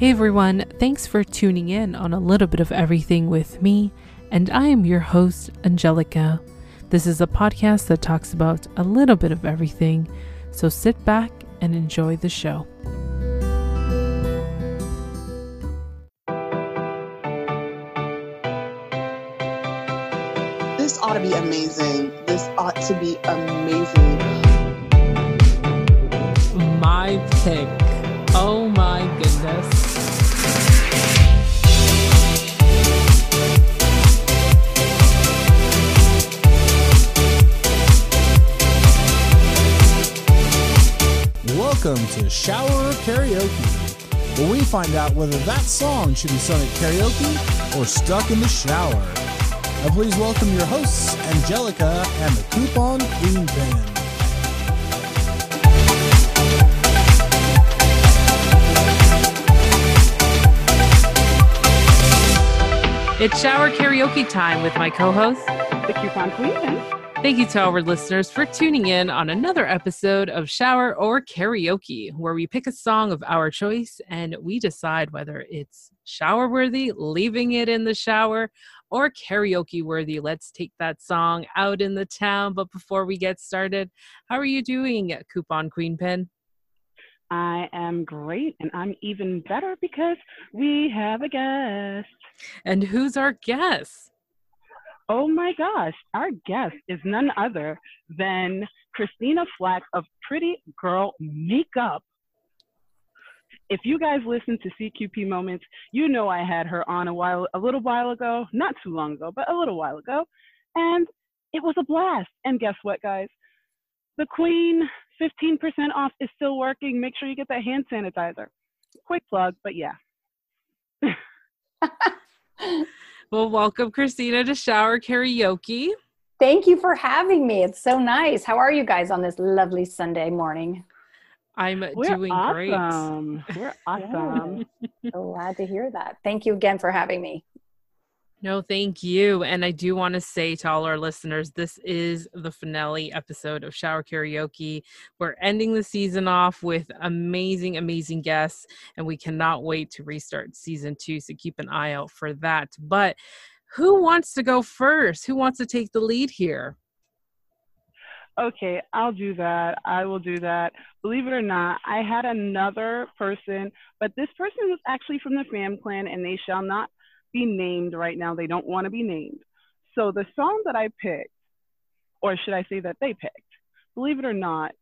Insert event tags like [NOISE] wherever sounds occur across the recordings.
Hey everyone, thanks for tuning in on a little bit of everything with me, and I am your host, Angelica. This is a podcast that talks about a little bit of everything, so sit back and enjoy the show. Welcome to Shower Karaoke, where we find out whether that song should be sung at karaoke or stuck in the shower. Now please welcome your hosts, Angelica and the Coupon Queen Band. It's shower karaoke time with my co host. The coupon queen. Thank you to our listeners for tuning in on another episode of Shower or Karaoke, where we pick a song of our choice and we decide whether it's shower worthy, leaving it in the shower, or karaoke worthy. Let's take that song out in the town. But before we get started, how are you doing, Coupon Queen Pin? I am great, and I'm even better because we have a guest. And who's our guest? Oh my gosh, our guest is none other than Christina Flach of Pretty Girl Makeup. If you guys listen to CQP Moments, you know I had her on a while, a little while ago, not too long ago, but a little while ago, and it was a blast. And guess what, guys? The Queen 15% off is still working. Make sure you get that hand sanitizer. Quick plug, but yeah. [LAUGHS] Well, welcome, Christina, to Shower Karaoke. Thank you for having me. It's so nice. How are you guys on this lovely Sunday morning? I'm We're doing awesome. We're awesome. So [LAUGHS] glad to hear that. Thank you again for having me. No, thank you. And I do want to say to all our listeners, this is the finale episode of Shower Karaoke. We're ending the season off with amazing, amazing guests, and we cannot wait to restart season two. So keep an eye out for that. But who wants to go first? Who wants to take the lead here? Okay, I'll do that. I will do that. Believe it or not, I had another person, but this person was actually from the fam clan and they shall not be named right now. They don't want to be named. So the song that I picked, or should I say that they picked, believe it or not,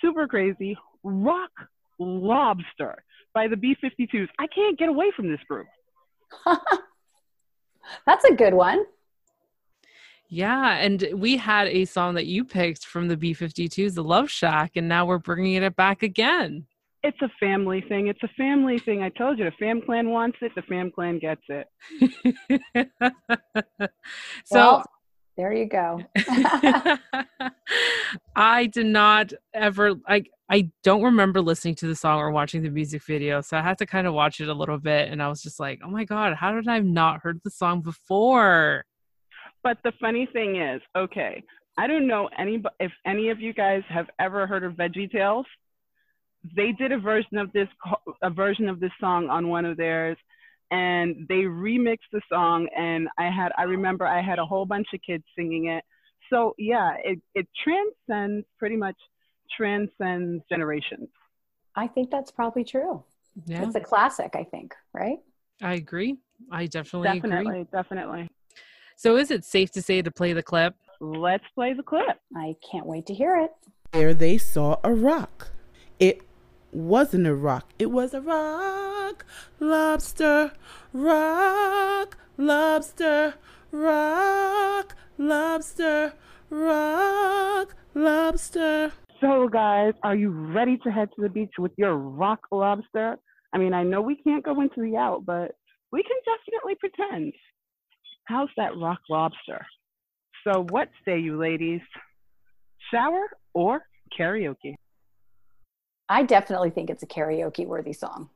super crazy, Rock Lobster by the B 52s. I can't get away from this group. [LAUGHS] That's a good one. Yeah, and we had a song that you picked from the B 52s, The Love Shack, and now we're bringing it back again. It's a family thing. It's a family thing. I told you, the fam clan wants it, the fam clan gets it. [LAUGHS] so well, there you go. [LAUGHS] [LAUGHS] I did not ever I I don't remember listening to the song or watching the music video, so I had to kind of watch it a little bit and I was just like, "Oh my god, how did I not heard the song before?" But the funny thing is, okay, I don't know any if any of you guys have ever heard of Veggie Tales. They did a version of this a version of this song on one of theirs, and they remixed the song. And I had I remember I had a whole bunch of kids singing it. So yeah, it it transcends pretty much transcends generations. I think that's probably true. Yeah. It's a classic, I think, right? I agree. I definitely, Definitely, agree. definitely. So is it safe to say to play the clip? Let's play the clip. I can't wait to hear it. There they saw a rock. It wasn't a rock. It was a rock lobster. Rock lobster. Rock lobster. Rock lobster. So, guys, are you ready to head to the beach with your rock lobster? I mean, I know we can't go into the out, but we can definitely pretend. How's that rock lobster? So, what say you, ladies? Shower or karaoke? I definitely think it's a karaoke worthy song.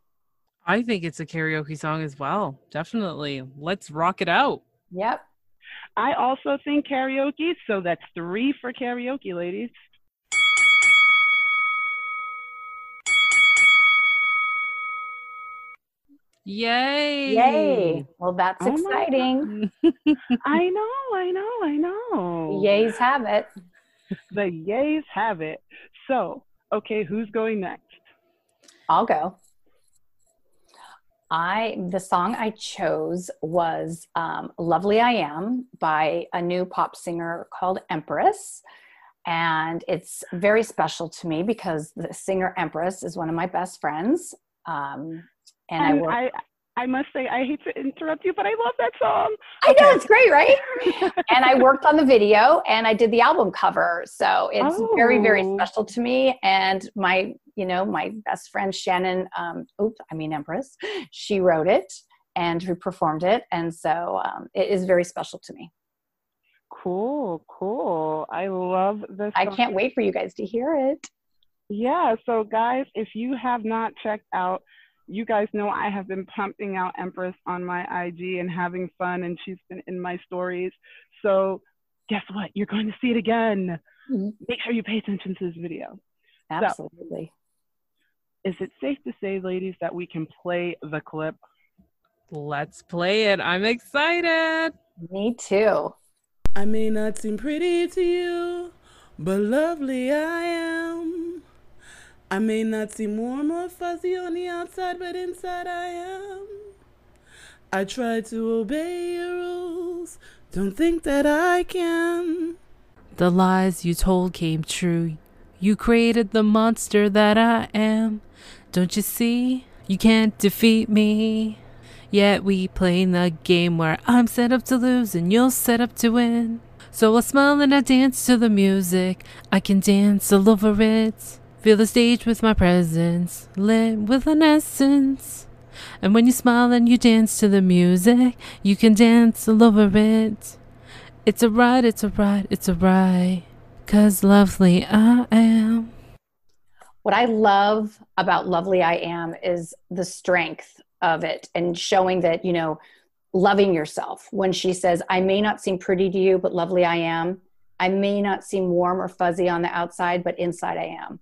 I think it's a karaoke song as well. Definitely. Let's rock it out. Yep. I also think karaoke, so that's three for karaoke, ladies. Yay! Yay. Well, that's Oh exciting. [LAUGHS] I know, I know, I know. Yays have it. The yays have it. So, okay, who's going next? I'll go. I the song I chose was um, "Lovely I Am" by a new pop singer called Empress, and it's very special to me because the singer Empress is one of my best friends. Um, and, I And work. I, I must say, I hate to interrupt you, but I love that song. I know it's great, right? [LAUGHS] and I worked on the video and I did the album cover. So it's very, very Oh. special to me. And my, you know, my best friend Shannon, um, oops, I mean Empress, she wrote it and who performed it. And so um, it is very special to me. Cool, cool. I love this. I can't wait for you guys to hear it. Yeah, so guys, if you have not checked out, you guys know I have been pumping out Empress on my IG and having fun, and she's been in my stories. So, guess what? You're going to see it again. Mhm. Make sure you pay attention to this video. Absolutely. Is it safe to say, ladies, that we can play the clip? Let's play it. I'm excited. Me too. I may not seem pretty to you, but lovely I am. I may not seem warm or fuzzy on the outside, but inside I am. I try to obey your rules. Don't think that I can. The lies you told came true. You created the monster that I am. Don't you see? You can't defeat me. Yet we play in the game where I'm set up to lose and you're set up to win. So I smile and I dance to the music. I can dance all over it. Feel the stage with my presence, lit with an essence. And when you smile and you dance to the music, you can dance all over it. It's a ride, it's a ride, it's a ride. Cause lovely I am. What I love about Lovely I Am is the strength of it and showing that, you know, loving yourself. When she says, I may not seem pretty to you, but lovely I am. I may not seem warm or fuzzy on the outside, but inside I am.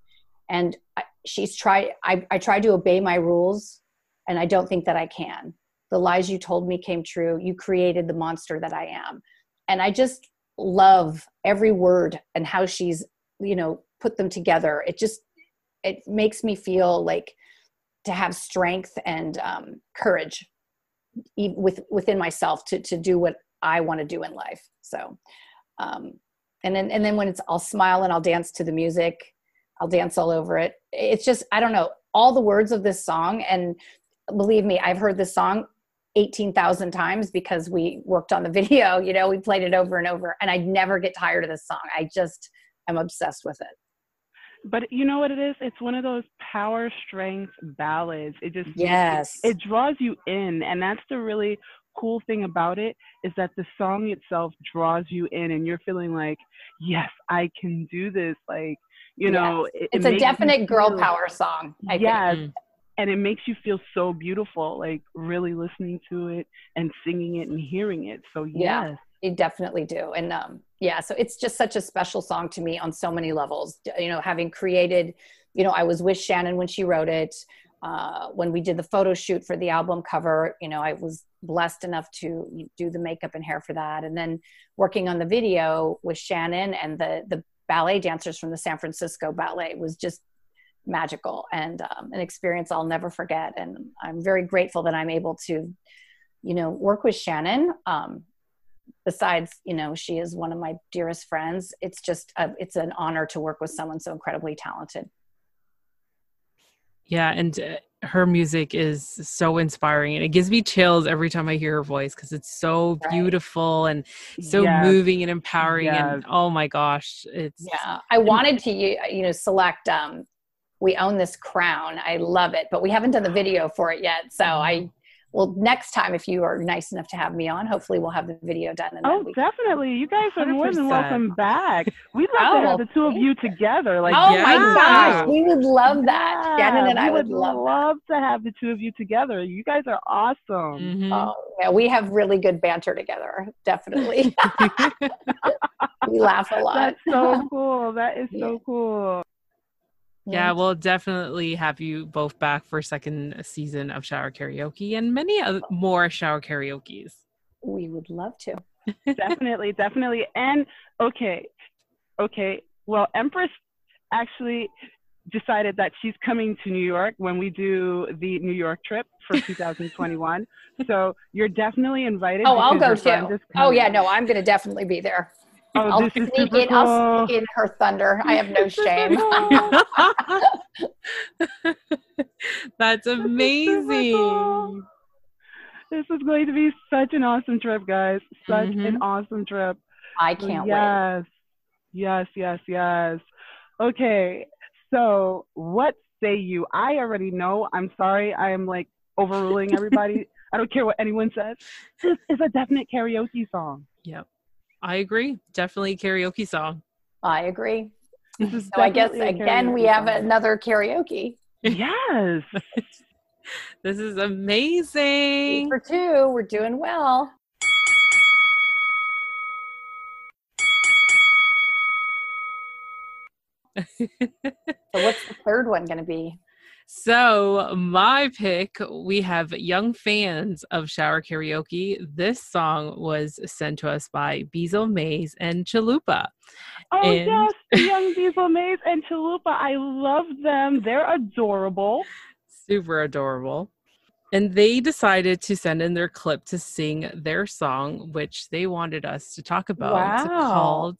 And I, she's tried, I, I tried to obey my rules and I don't think that I can. The lies you told me came true. You created the monster that I am. And I just love every word and how she's, you know, put them together. It just, it makes me feel like to have strength and um, courage with within myself to to do what I want to do in life. So, um, and then and then when it's I'll smile and I'll dance to the music. I'll dance all over it. It's just I don't know all the words of this song, and believe me, I've heard this song eighteen thousand times because we worked on the [LAUGHS] video. You know, we played it over and over, and I never get tired of this song. I just am obsessed with it. But you know what it is? It's one of those power strength ballads. It just Yes. it draws you in and that's the really cool thing about it is that the song itself draws you in and you're feeling like yes i can do this like you know it, it it's a definite girl feel- power song. I think. yes Mm. and it makes you feel so beautiful like really listening to it and singing it and hearing it so Yeah. yes They definitely do. And um, yeah, so it's just such a special song to me on so many levels. You know, having created, you know, I was with Shannon when she wrote it. Uh, when we did the photo shoot for the album cover, you know, I was blessed enough to do the makeup and hair for that. And then working on the video with Shannon and the the ballet dancers from the San Francisco Ballet was just magical and um, an experience I'll never forget. And I'm very grateful that I'm able to, you know, work with Shannon. Um, besides you know she is one of my dearest friends it's just a, it's an honor to work with someone so incredibly talented Yeah, and uh, her music is so inspiring, and it gives me chills every time I hear her voice because it's so Right. beautiful and so Yes. moving and empowering. And oh my gosh, it's yeah i wanted to you you know select um we own this crown i love it but we haven't done the video for it yet so i well next time if you are nice enough to have me on hopefully we'll have the video done and Oh, then we definitely! You guys are more than welcome back. We'd love Oh, to have the two of you together. Like, oh Yeah. my gosh we would love that Yeah, shannon and i we would love love to have the two of you together. You guys are awesome. Mhm. Oh, yeah, we have really good banter together. Definitely, [LAUGHS] [LAUGHS] we laugh a lot. That's so [LAUGHS] cool. That is Yeah. so cool. Yeah, we'll definitely have you both back for second season of shower karaoke and many other, more shower karaoke's. we would love to. [LAUGHS] definitely, definitely. And okay, okay. Well, Empress actually decided that she's coming to New York when we do the New York trip for [LAUGHS] 2021. so you're definitely invited. Oh, I'll go too. Oh yeah, no, I'm gonna definitely be there. Oh, I'll this sneak super in. I'll sneak in her thunder. I have no shame. [LAUGHS] That's amazing. cool. This is going to be such an awesome trip, guys. Such an Mhm. awesome trip. I can't wait. yes. Yes, yes, yes. Okay. So, what say you? I already know. I'm sorry. I am like overruling everybody. [LAUGHS] I don't care what anyone says. This is a definite karaoke song. Yep. I agree. Definitely karaoke song. I agree. So I guess definitely again we have song. another karaoke. Yes. [LAUGHS] [LAUGHS] This is amazing. For two, we're doing well. [LAUGHS] So what's the third one going to be? So, my pick, we have young fans of shower karaoke. This song was sent to us by Beezel Mayze and Chalupa. Oh And- yes, [LAUGHS] the young Beezel Mayze and Chalupa. I love them. They're adorable. Super adorable. And they decided to send in their clip to sing their song, which they wanted us to talk about. It's called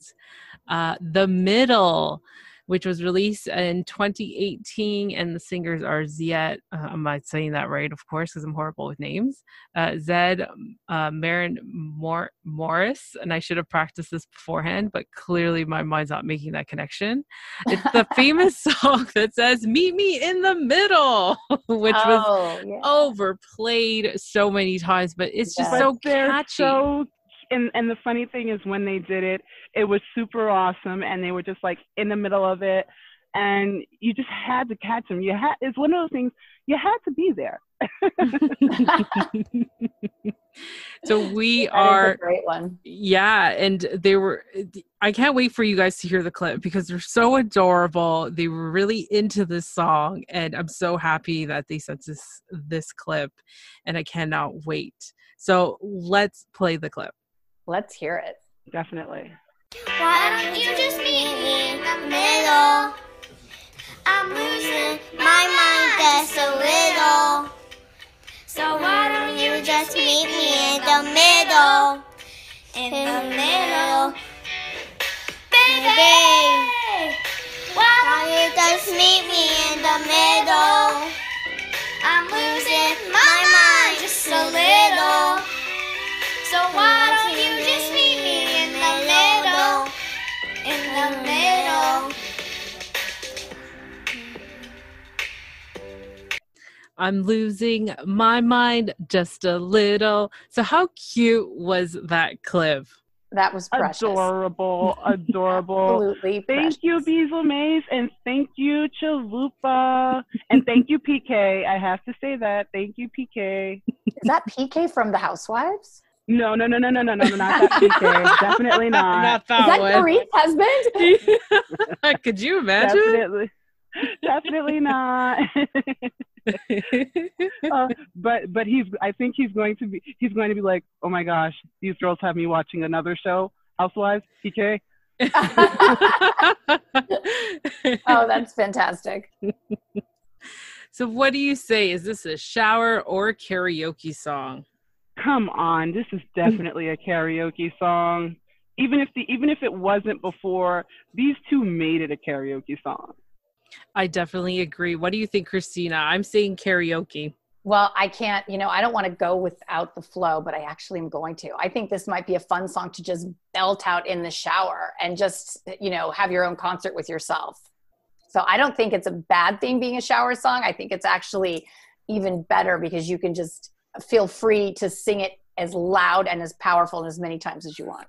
uh, The Middle, which was released in 2018. And the singers are Ziet, uh, am I saying that right? Of course, because I'm horrible with names. Uh, Zedd uh, Maren Mor- Morris. And I should have practiced this beforehand, but clearly my mind's not making that connection. It's the [LAUGHS] famous song that says, Meet me in the middle, [LAUGHS] which was oh, yeah. overplayed so many times, but it's just Yeah. so catchy. so and and the funny thing is when they did it, it was super awesome, and they were just like in the middle of it, and you just had to catch them. You had it's one of those things you had to be there. [LAUGHS] [LAUGHS] so we That is are a great one. yeah and they were i can't wait for you guys to hear the clip because they're so adorable they were really into this song and i'm so happy that they sent this this clip and i cannot wait so let's play the clip Let's hear it. Definitely. Why don't you just meet me in the middle? I'm losing my mind just a little. So why don't you just meet me in the middle? In the middle. Baby! Why don't you just meet me in the middle? I'm losing my mind just a little so how cute was that clip That was precious. Adorable, [LAUGHS] adorable. Absolutely Thank you, precious. Beezel Mayze, and thank you, Chalupa, and thank you, PK. I have to say that. Thank you, PK. Is that PK from the Housewives? No, no, no, no, no, no, no, not that PK. [LAUGHS] Definitely not. not Is that Dorit's husband? [LAUGHS] could you imagine Definitely, definitely not. [LAUGHS] uh, but but he's. I think he's going to be. He's going to be like, oh my gosh, these girls have me watching another show, Housewives, PK. [LAUGHS] oh, that's fantastic. so what do you say is this a shower or karaoke song Come on, this is definitely a karaoke song. Even if the even if it wasn't before, these two made it a karaoke song. I definitely agree what do you think christina i'm saying karaoke Well, I can't, you know, I don't want to go without the flow, but I actually am going to. I think this might be a fun song to just belt out in the shower and just, you know, have your own concert with yourself. So I don't think it's a bad thing being a shower song. I think it's actually even better because you can just feel free to sing it as loud and as powerful and as many times as you want.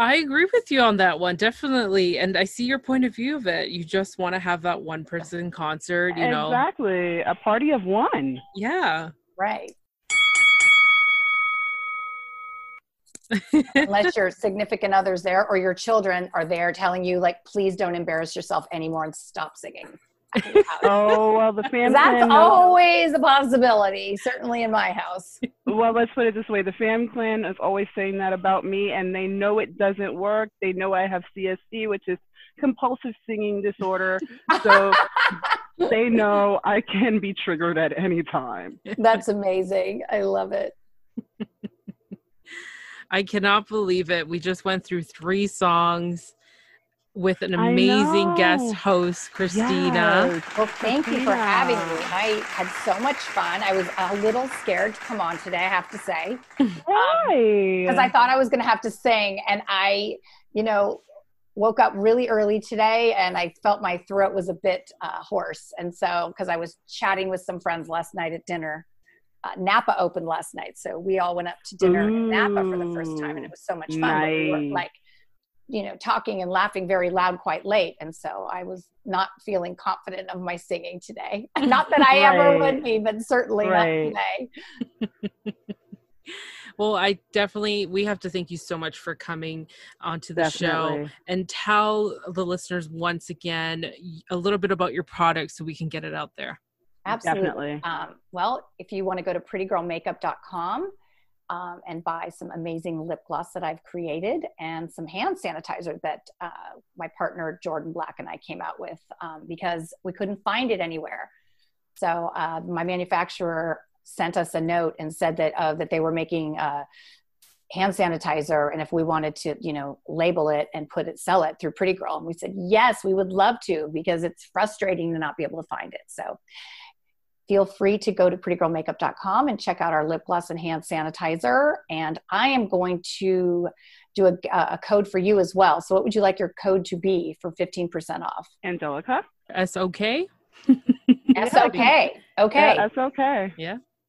I agree with you on that one definitely and i see your point of view of it you just want to have that one person concert you know exactly, a party of one. yeah Right. [LAUGHS] Unless your significant others there or your children are there telling you, like, please don't embarrass yourself anymore and stop singing. Oh well, the [LAUGHS] fam That's clan. always a possibility, certainly in my house. Well, let's put it this way: the fam clan is always saying that about me, and they know it doesn't work. They know I have CSD, which is compulsive singing disorder. So [LAUGHS] they know I can be triggered at any time. That's amazing. I love it. [LAUGHS] I cannot believe it. We just went through three songs with an amazing guest host, Christina. Yes. Well, thank you for having me. I had so much fun. I was a little scared to come on today, I have to say, [LAUGHS] Why? because I thought I was going to have to sing. And I, you know, woke up really early today and I felt my throat was a bit uh, hoarse. And so, because I was chatting with some friends last night at dinner, uh, Napa opened last night. So we all went up to dinner in Napa for the first time and it was so much fun. But we were like, you know, talking and laughing very loud quite late. And so I was not feeling confident of my singing today. [LAUGHS] not that I ever would be, but certainly Right. not today. [LAUGHS] Well, I definitely, we have to thank you so much for coming onto the show and tell the listeners once again a little bit about your product so we can get it out there. Absolutely. Um, well, if you want to go to prettygirlmakeup.com um, and buy some amazing lip gloss that I've created and some hand sanitizer that uh, my partner Jordan Black and I came out with um, because we couldn't find it anywhere. So uh, my manufacturer sent us a note and said that uh, that they were making uh, hand sanitizer and if we wanted to you know label it and put it sell it through pretty girl and we said yes we would love to because it's frustrating to not be able to find it so feel free to go to prettygirlmakeup.com and check out our lip gloss and hand sanitizer and i am going to do a, a code for you as well so what would you like your code to be for 15% off Angelica. S okay? [LAUGHS] that's okay okay Yeah, that's okay.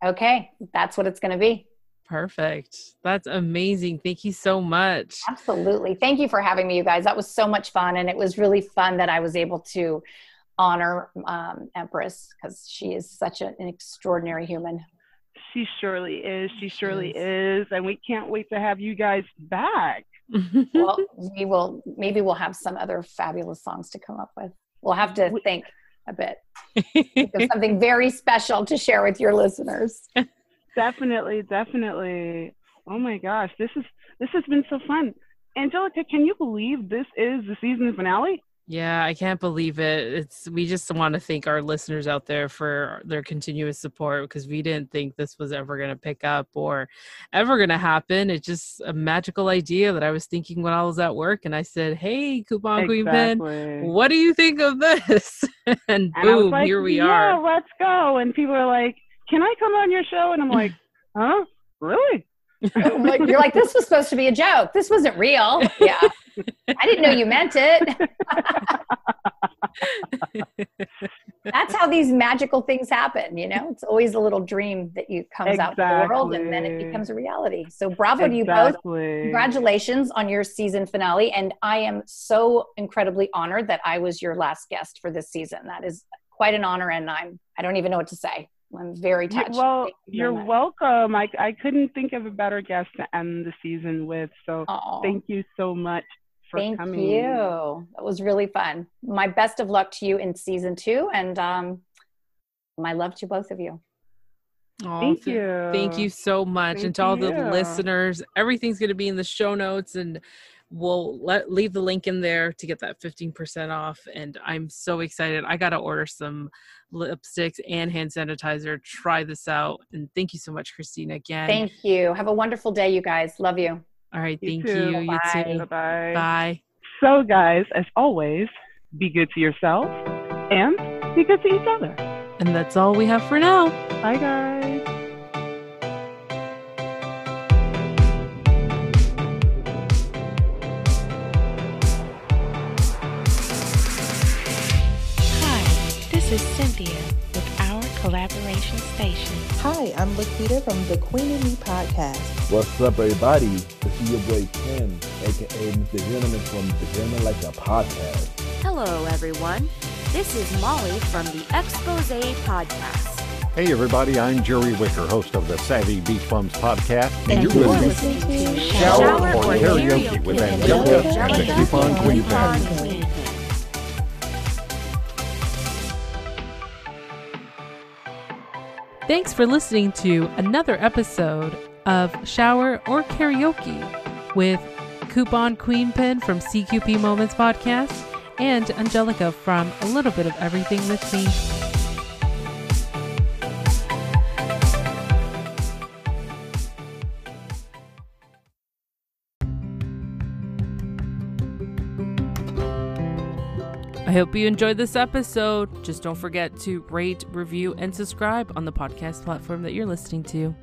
okay that's what it's going to be Perfect. That's amazing. Thank you so much. Absolutely. Thank you for having me, you guys. That was so much fun. And it was really fun that I was able to honor um, Empress because she is such a- an extraordinary human. She surely is. She surely is. is. And we can't wait to have you guys back. [LAUGHS] Well, we will, maybe we'll have some other fabulous songs to come up with. We'll have to think a bit. [LAUGHS] Think of something very special to share with your listeners. [LAUGHS] Definitely, definitely. Oh my gosh, this is this has been so fun. Angelica, can you believe this is the season finale? Yeah, I can't believe it. It's we just want to thank our listeners out there for their continuous support because we didn't think this was ever going to pick up or ever going to happen. It's just a magical idea that I was thinking when I was at work and I said, "Hey, Coupon Queen Pin, Exactly. what do you think of this?" [LAUGHS] and And boom, like, here we yeah, are. let's go. And people are like, "Can I come on your show?" And I'm like, "Huh? Really?" [LAUGHS] Like, you're like, this was supposed to be a joke. This wasn't real. [LAUGHS] Yeah. I didn't know you meant it. [LAUGHS] That's how these magical things happen, you know? It's always a little dream that you comes out to the world and then it becomes a reality. So bravo to you both. Congratulations on your season finale. And I am so incredibly honored that I was your last guest for this season. That is quite an honor and I'm I don't even know what to say. I'm very touched. well, you you're much. welcome. I, I couldn't think of a better guest to end the season with. So Aw. thank you so much for Thank coming. you. That was really fun. My best of luck to you in season two, and um, my love to both of you. Aw, Thank you. Thank you so much. Thank and to all the listeners, everything's going to be in the show notes and we'll let leave the link in there to get that 15% off. And I'm so excited. I got to order some lipsticks and hand sanitizer. Try this out. And thank you so much, Christina, again. Thank you. Have a wonderful day, you guys. Love you. All right. You Thank too. you. You Bye. too. Bye-bye. Bye. So, guys, as always, be good to yourself and be good to each other. And that's all we have for now. Bye, guys. Hi, this is Cynthia with our collaboration station. Hi, I'm Lakita from the Queen and Me podcast. What's up, everybody? your boy Tim, aka Mr. Gentleman from the Gentleman Like a Podcast. Hello, everyone. This is Molly from the Expose Podcast. Hey, everybody, I'm Jerry Wicker, host of the Savvy Beach Bums podcast. And, you're, listening, to Shower, Shower or Karaoke with Angelica and the Coupon Queen Podcast. Thanks for listening to another episode of Shower or Karaoke with Coupon Queen Pin from CQP Moments Podcast and Angelica from A Little Bit of Everything with Me. I hope you enjoyed this episode. Just don't forget to rate, review, and subscribe on the podcast platform that you're listening to.